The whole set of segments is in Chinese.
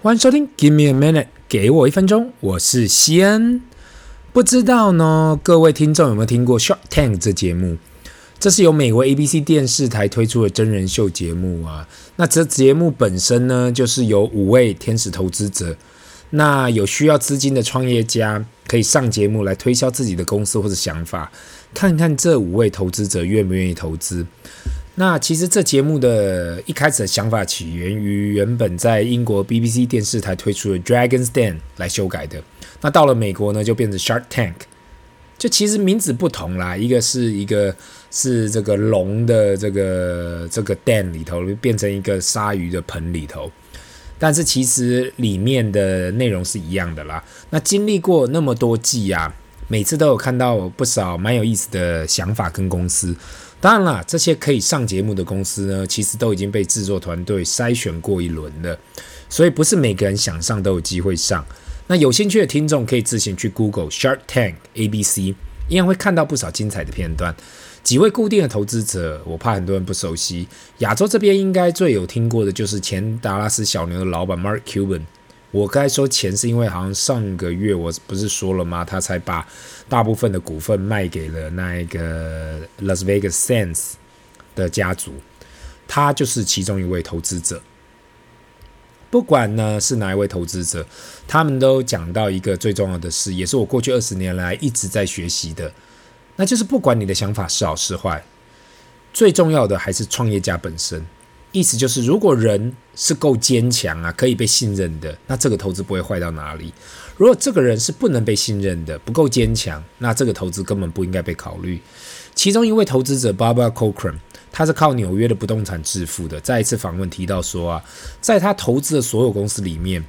欢迎收听，Give me a minute，给我一分钟，我是西恩。不知道呢，各位听众有没有听过 Short Tank 这节目？这是由美国 ABC 电视台推出的真人秀节目啊。那这节目本身呢，就是由五位天使投资者，那有需要资金的创业家可以上节目来推销自己的公司或者想法，看看这五位投资者愿不愿意投资。那其实这节目的一开始的想法起源于原本在英国 BBC 电视台推出的 Dragon's Den 来修改的。那到了美国呢，就变成 Shark Tank。就其实名字不同啦，一个是一个是这个龙的这个这个 den 里头变成一个鲨鱼的盆里头，但是其实里面的内容是一样的啦。那经历过那么多季啊，每次都有看到不少蛮有意思的想法跟公司。当然啦，这些可以上节目的公司呢，其实都已经被制作团队筛选过一轮了，所以不是每个人想上都有机会上。那有兴趣的听众可以自行去 Google Shark Tank ABC，一样会看到不少精彩的片段。几位固定的投资者，我怕很多人不熟悉。亚洲这边应该最有听过的就是前达拉斯小牛的老板 Mark Cuban。我刚才说钱是因为好像上个月我不是说了吗？他才把大部分的股份卖给了那一个 Las Vegas Sands 的家族，他就是其中一位投资者。不管呢是哪一位投资者，他们都讲到一个最重要的事，也是我过去二十年来一直在学习的，那就是不管你的想法是好是坏，最重要的还是创业家本身。意思就是，如果人是够坚强啊，可以被信任的，那这个投资不会坏到哪里。如果这个人是不能被信任的，不够坚强，那这个投资根本不应该被考虑。其中一位投资者 Barbara Cochran，他是靠纽约的不动产致富的。在一次访问提到说啊，在他投资的所有公司里面，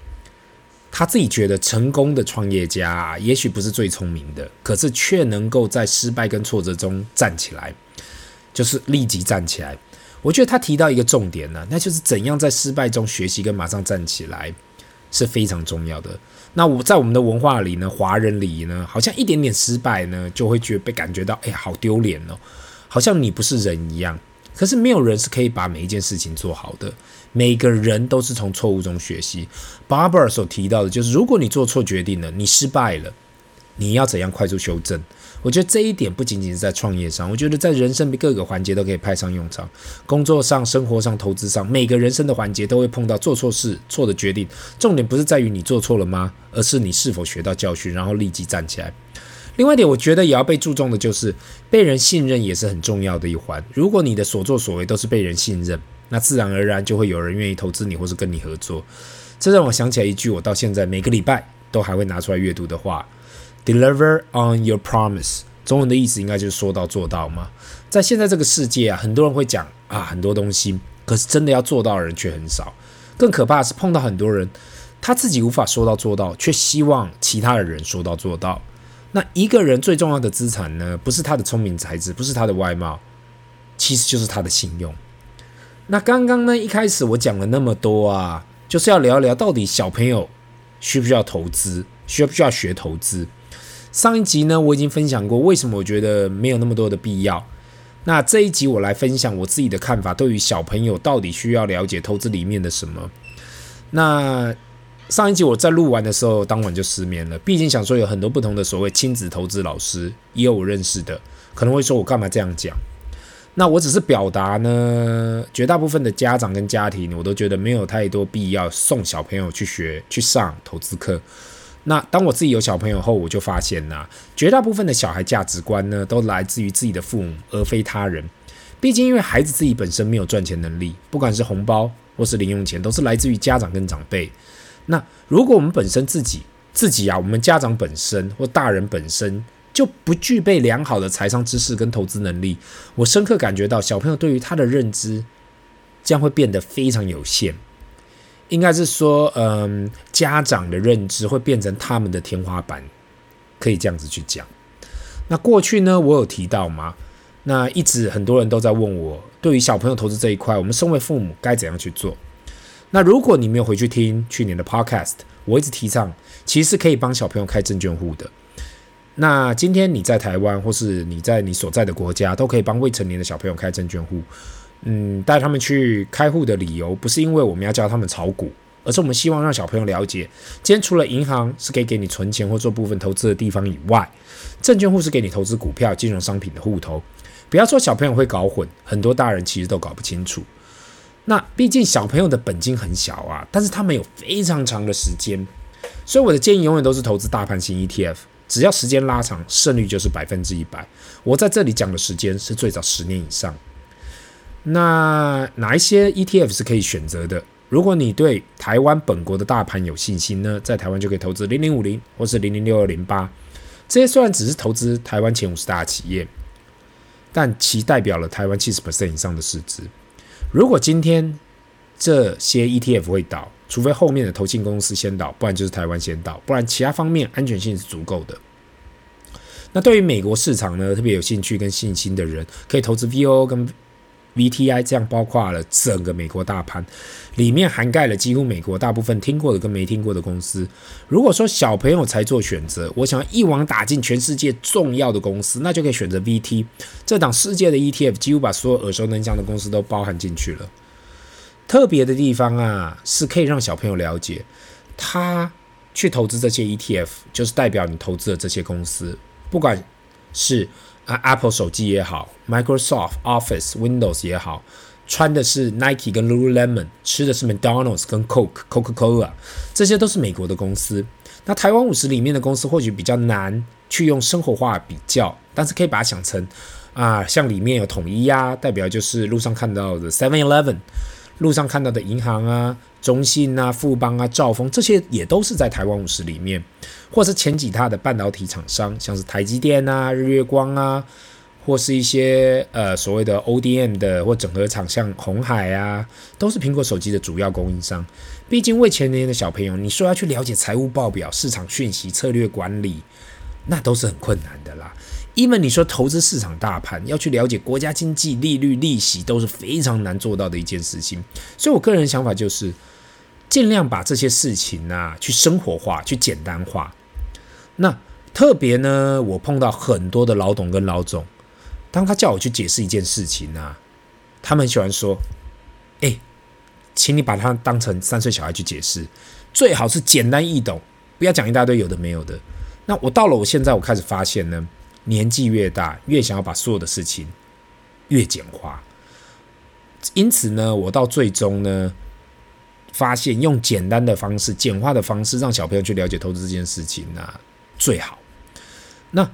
他自己觉得成功的创业家啊，也许不是最聪明的，可是却能够在失败跟挫折中站起来，就是立即站起来。我觉得他提到一个重点呢，那就是怎样在失败中学习跟马上站起来是非常重要的。那我在我们的文化里呢，华人里呢，好像一点点失败呢，就会觉被感觉到，哎呀，好丢脸哦，好像你不是人一样。可是没有人是可以把每一件事情做好的，每个人都是从错误中学习。Barbara 所提到的就是，如果你做错决定了，你失败了，你要怎样快速修正？我觉得这一点不仅仅是在创业上，我觉得在人生的各个环节都可以派上用场。工作上、生活上、投资上，每个人生的环节都会碰到做错事、错的决定。重点不是在于你做错了吗？而是你是否学到教训，然后立即站起来。另外一点，我觉得也要被注重的就是被人信任也是很重要的一环。如果你的所作所为都是被人信任，那自然而然就会有人愿意投资你或是跟你合作。这让我想起来一句我到现在每个礼拜都还会拿出来阅读的话。Deliver on your promise，中文的意思应该就是说到做到嘛。在现在这个世界啊，很多人会讲啊很多东西，可是真的要做到的人却很少。更可怕的是碰到很多人，他自己无法说到做到，却希望其他的人说到做到。那一个人最重要的资产呢，不是他的聪明才智，不是他的外貌，其实就是他的信用。那刚刚呢，一开始我讲了那么多啊，就是要聊聊到底小朋友需不需要投资，需不需要学投资。上一集呢，我已经分享过为什么我觉得没有那么多的必要。那这一集我来分享我自己的看法，对于小朋友到底需要了解投资里面的什么？那上一集我在录完的时候，当晚就失眠了。毕竟想说有很多不同的所谓亲子投资老师，也有我认识的，可能会说我干嘛这样讲？那我只是表达呢，绝大部分的家长跟家庭，我都觉得没有太多必要送小朋友去学去上投资课。那当我自己有小朋友后，我就发现呐，绝大部分的小孩价值观呢，都来自于自己的父母，而非他人。毕竟，因为孩子自己本身没有赚钱能力，不管是红包或是零用钱，都是来自于家长跟长辈。那如果我们本身自己自己啊，我们家长本身或大人本身就不具备良好的财商知识跟投资能力，我深刻感觉到小朋友对于他的认知将会变得非常有限。应该是说，嗯，家长的认知会变成他们的天花板，可以这样子去讲。那过去呢，我有提到吗？那一直很多人都在问我，对于小朋友投资这一块，我们身为父母该怎样去做？那如果你没有回去听去年的 Podcast，我一直提倡，其实是可以帮小朋友开证券户的。那今天你在台湾，或是你在你所在的国家，都可以帮未成年的小朋友开证券户。嗯，带他们去开户的理由不是因为我们要教他们炒股，而是我们希望让小朋友了解，今天除了银行是可以给你存钱或做部分投资的地方以外，证券户是给你投资股票、金融商品的户头。不要说小朋友会搞混，很多大人其实都搞不清楚。那毕竟小朋友的本金很小啊，但是他们有非常长的时间，所以我的建议永远都是投资大盘型 ETF。只要时间拉长，胜率就是百分之一百。我在这里讲的时间是最早十年以上。那哪一些 ETF 是可以选择的？如果你对台湾本国的大盘有信心呢，在台湾就可以投资零零五零或是零零六二零八。这些虽然只是投资台湾前五十大企业，但其代表了台湾七十 percent 以上的市值。如果今天这些 ETF 会倒，除非后面的投信公司先倒，不然就是台湾先倒，不然其他方面安全性是足够的。那对于美国市场呢，特别有兴趣跟信心的人，可以投资 VOO 跟 VTI，这样包括了整个美国大盘，里面涵盖了几乎美国大部分听过的跟没听过的公司。如果说小朋友才做选择，我想一网打尽全世界重要的公司，那就可以选择 VT 这档世界的 ETF，几乎把所有耳熟能详的公司都包含进去了。特别的地方啊，是可以让小朋友了解，他去投资这些 ETF，就是代表你投资的这些公司，不管是啊 Apple 手机也好，Microsoft Office Windows 也好，穿的是 Nike 跟 Lululemon，吃的是 McDonald's 跟 Coke Coca-Cola，这些都是美国的公司。那台湾五十里面的公司或许比较难去用生活化比较，但是可以把它想成啊，像里面有统一呀，代表就是路上看到的 Seven Eleven。路上看到的银行啊、中信啊、富邦啊、兆丰，这些也都是在台湾五十里面，或是前几大的半导体厂商，像是台积电啊、日月光啊，或是一些呃所谓的 ODM 的或整合厂，像鸿海啊，都是苹果手机的主要供应商。毕竟未成年的小朋友，你说要去了解财务报表、市场讯息、策略管理，那都是很困难的啦。因为你说投资市场大盘要去了解国家经济、利率、利息都是非常难做到的一件事情，所以我个人想法就是尽量把这些事情啊去生活化、去简单化。那特别呢，我碰到很多的老董跟老总，当他叫我去解释一件事情啊，他们喜欢说：“哎，请你把它当成三岁小孩去解释，最好是简单易懂，不要讲一大堆有的没有的。”那我到了我现在，我开始发现呢。年纪越大，越想要把所有的事情越简化。因此呢，我到最终呢，发现用简单的方式、简化的方式，让小朋友去了解投资这件事情呢，最好。那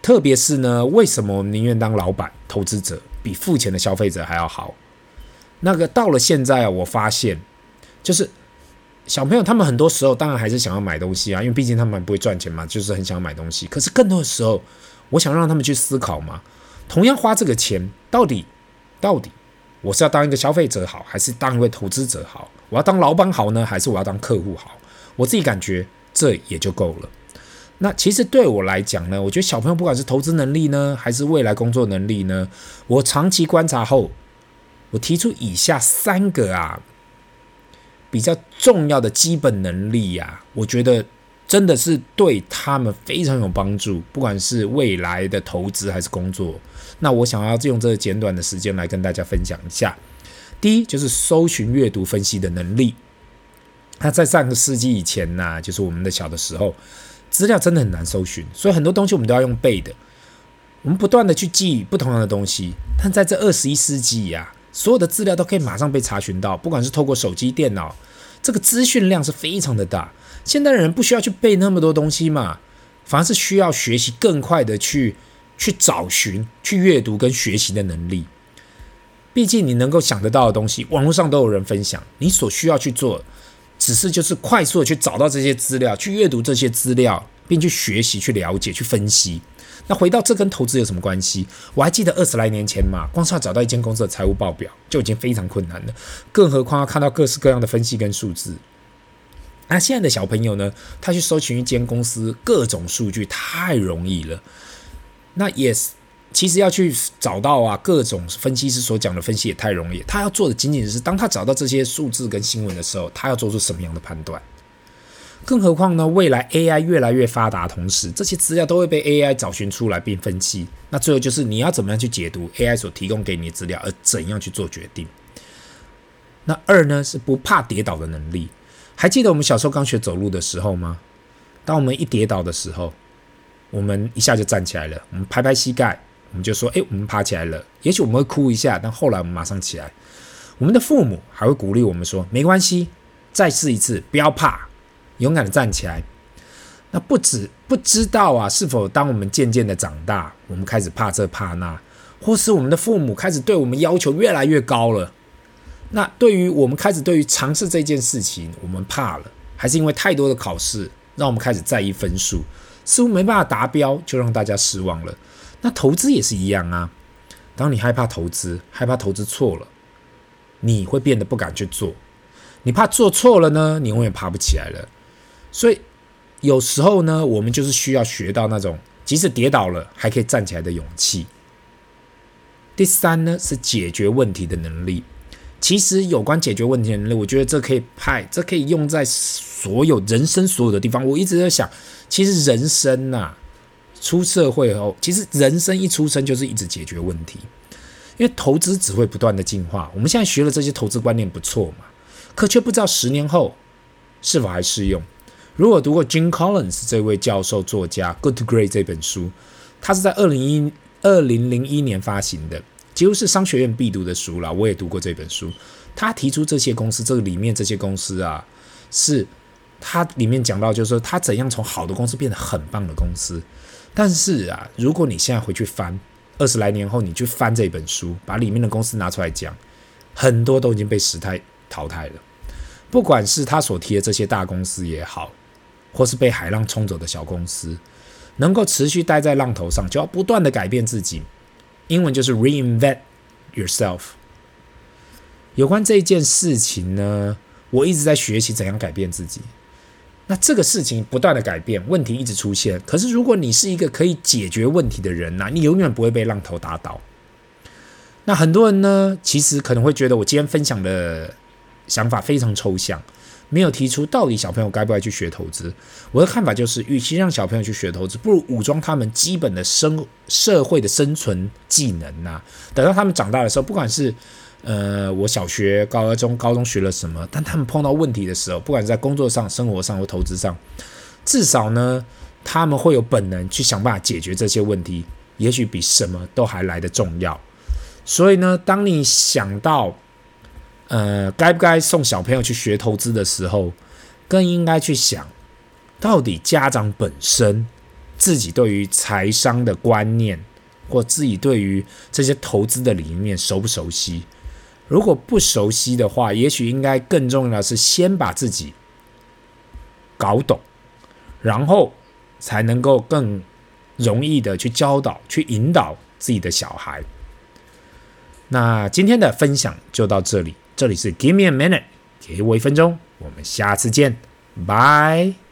特别是呢，为什么宁愿当老板、投资者，比付钱的消费者还要好？那个到了现在啊，我发现就是。小朋友他们很多时候当然还是想要买东西啊，因为毕竟他们不会赚钱嘛，就是很想要买东西。可是更多的时候，我想让他们去思考嘛，同样花这个钱，到底到底我是要当一个消费者好，还是当一位投资者好？我要当老板好呢，还是我要当客户好？我自己感觉这也就够了。那其实对我来讲呢，我觉得小朋友不管是投资能力呢，还是未来工作能力呢，我长期观察后，我提出以下三个啊。比较重要的基本能力呀，我觉得真的是对他们非常有帮助，不管是未来的投资还是工作。那我想要用这个简短的时间来跟大家分享一下。第一就是搜寻、阅读、分析的能力。那在上个世纪以前呢，就是我们的小的时候，资料真的很难搜寻，所以很多东西我们都要用背的。我们不断的去记不同样的东西，但在这二十一世纪呀，所有的资料都可以马上被查询到，不管是透过手机、电脑。这个资讯量是非常的大，现代人不需要去背那么多东西嘛，反而是需要学习更快的去去找寻、去阅读跟学习的能力。毕竟你能够想得到的东西，网络上都有人分享，你所需要去做，只是就是快速的去找到这些资料，去阅读这些资料，并去学习、去了解、去分析。那回到这跟投资有什么关系？我还记得二十来年前嘛，光是要找到一间公司的财务报表就已经非常困难了，更何况要看到各式各样的分析跟数字。那现在的小朋友呢，他去搜寻一间公司各种数据太容易了。那也是，其实要去找到啊各种分析师所讲的分析也太容易。他要做的仅仅是，当他找到这些数字跟新闻的时候，他要做出什么样的判断？更何况呢？未来 AI 越来越发达，同时这些资料都会被 AI 找寻出来并分析。那最后就是你要怎么样去解读 AI 所提供给你的资料，而怎样去做决定。那二呢是不怕跌倒的能力。还记得我们小时候刚学走路的时候吗？当我们一跌倒的时候，我们一下就站起来了，我们拍拍膝盖，我们就说：“哎，我们爬起来了。”也许我们会哭一下，但后来我们马上起来。我们的父母还会鼓励我们说：“没关系，再试一次，不要怕，勇敢的站起来。”那不止不知道啊，是否当我们渐渐的长大，我们开始怕这怕那，或是我们的父母开始对我们要求越来越高了？那对于我们开始对于尝试这件事情，我们怕了，还是因为太多的考试，让我们开始在意分数，似乎没办法达标，就让大家失望了。那投资也是一样啊，当你害怕投资，害怕投资错了，你会变得不敢去做，你怕做错了呢，你永远爬不起来了。所以。有时候呢，我们就是需要学到那种即使跌倒了还可以站起来的勇气。第三呢，是解决问题的能力。其实有关解决问题的能力，我觉得这可以派，这可以用在所有人生所有的地方。我一直在想，其实人生呐、出社会后，其实人生一出生就是一直解决问题。因为投资只会不断的进化。我们现在学了这些投资观念不错嘛，可却不知道十年后是否还适用。如果读过 Jim Collins 这位教授作家《Good to Great》这本书，他是在二零一二零零一年发行的，几乎是商学院必读的书了。我也读过这本书。他提出这些公司，这个里面这些公司啊，是他里面讲到，就是说他怎样从好的公司变得很棒的公司。但是啊，如果你现在回去翻二十来年后，你去翻这本书，把里面的公司拿出来讲，很多都已经被时代淘汰了。不管是他所提的这些大公司也好。或是被海浪冲走的小公司，能够持续待在浪头上，就要不断的改变自己。英文就是 reinvent yourself。有关这一件事情呢，我一直在学习怎样改变自己。那这个事情不断的改变，问题一直出现。可是如果你是一个可以解决问题的人呐，你永远不会被浪头打倒。那很多人呢，其实可能会觉得我今天分享的想法非常抽象。没有提出到底小朋友该不该去学投资。我的看法就是，与其让小朋友去学投资，不如武装他们基本的生社会的生存技能呐、等到他们长大的时候，不管是呃我小学、高中、高中学了什么，但他们碰到问题的时候，不管是在工作上、生活上或投资上，至少呢，他们会有本能去想办法解决这些问题，也许比什么都还来得重要。所以呢，当你想到。呃，该不该送小朋友去学投资的时候，更应该去想，到底家长本身自己对于财商的观念，或自己对于这些投资的理念熟不熟悉？如果不熟悉的话，也许应该更重要的是先把自己搞懂，然后才能够更容易的去教导、去引导自己的小孩。那今天的分享就到这里。这里是 Give me a minute，给我一分钟，我们下次见，拜。